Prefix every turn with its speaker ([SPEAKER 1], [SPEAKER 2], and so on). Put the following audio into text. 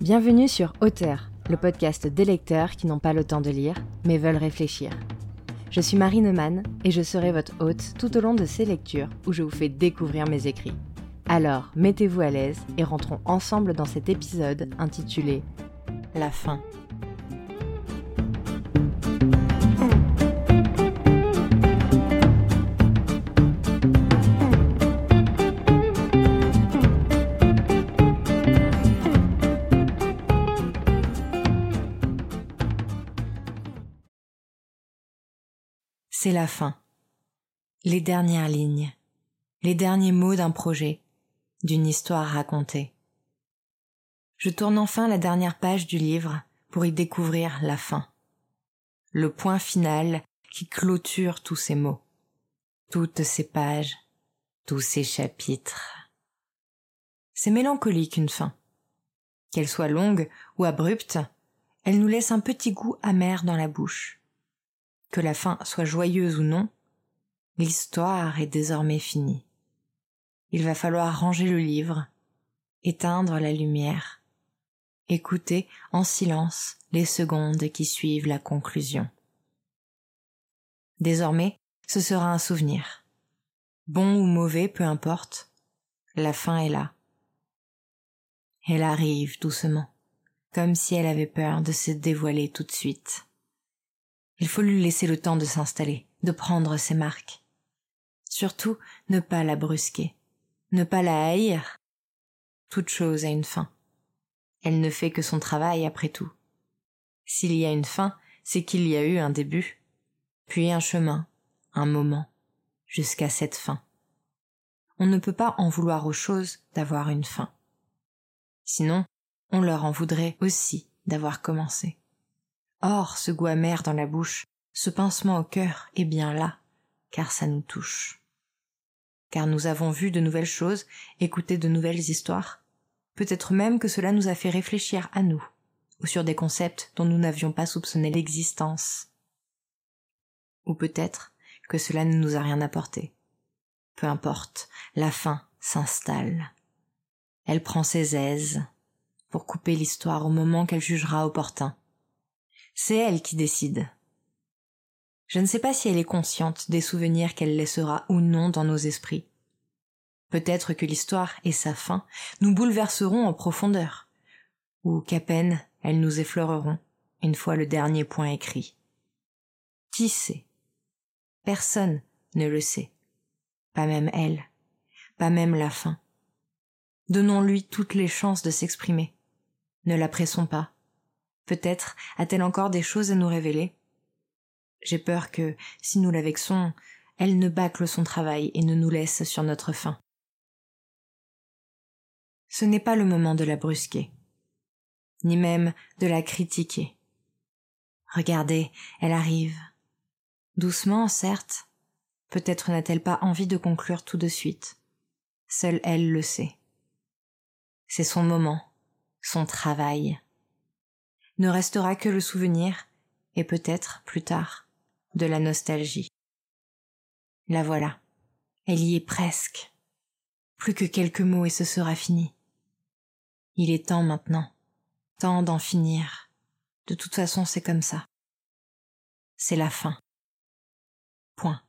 [SPEAKER 1] Bienvenue sur Auteur, le podcast des lecteurs qui n'ont pas le temps de lire, mais veulent réfléchir. Je suis Marie Neumann et je serai votre hôte tout au long de ces lectures où je vous fais découvrir mes écrits. Alors, mettez-vous à l'aise et rentrons ensemble dans cet épisode intitulé La fin. C'est la fin. Les dernières lignes. Les derniers mots d'un projet, d'une histoire racontée. Je tourne enfin la dernière page du livre pour y découvrir la fin. Le point final qui clôture tous ces mots, toutes ces pages, tous ces chapitres. C'est mélancolique une fin. Qu'elle soit longue ou abrupte, elle nous laisse un petit goût amer dans la bouche que la fin soit joyeuse ou non, l'histoire est désormais finie. Il va falloir ranger le livre, éteindre la lumière, écouter en silence les secondes qui suivent la conclusion. Désormais, ce sera un souvenir. Bon ou mauvais, peu importe, la fin est là. Elle arrive doucement, comme si elle avait peur de se dévoiler tout de suite. Il faut lui laisser le temps de s'installer, de prendre ses marques. Surtout, ne pas la brusquer, ne pas la haïr. Toute chose a une fin. Elle ne fait que son travail après tout. S'il y a une fin, c'est qu'il y a eu un début, puis un chemin, un moment, jusqu'à cette fin. On ne peut pas en vouloir aux choses d'avoir une fin. Sinon, on leur en voudrait aussi d'avoir commencé. Or, ce goût amer dans la bouche, ce pincement au cœur est bien là, car ça nous touche. Car nous avons vu de nouvelles choses, écouté de nouvelles histoires. Peut-être même que cela nous a fait réfléchir à nous, ou sur des concepts dont nous n'avions pas soupçonné l'existence. Ou peut-être que cela ne nous a rien apporté. Peu importe, la fin s'installe. Elle prend ses aises pour couper l'histoire au moment qu'elle jugera opportun c'est elle qui décide. Je ne sais pas si elle est consciente des souvenirs qu'elle laissera ou non dans nos esprits. Peut-être que l'histoire et sa fin nous bouleverseront en profondeur, ou qu'à peine elles nous effleureront une fois le dernier point écrit. Qui sait? Personne ne le sait. Pas même elle. Pas même la fin. Donnons-lui toutes les chances de s'exprimer. Ne la pressons pas. Peut-être a-t-elle encore des choses à nous révéler? J'ai peur que, si nous la vexons, elle ne bâcle son travail et ne nous laisse sur notre faim. Ce n'est pas le moment de la brusquer, ni même de la critiquer. Regardez, elle arrive. Doucement, certes. Peut-être n'a-t-elle pas envie de conclure tout de suite. Seule elle le sait. C'est son moment, son travail ne restera que le souvenir, et peut-être, plus tard, de la nostalgie. La voilà. Elle y est presque. Plus que quelques mots et ce sera fini. Il est temps maintenant. Temps d'en finir. De toute façon, c'est comme ça. C'est la fin. Point.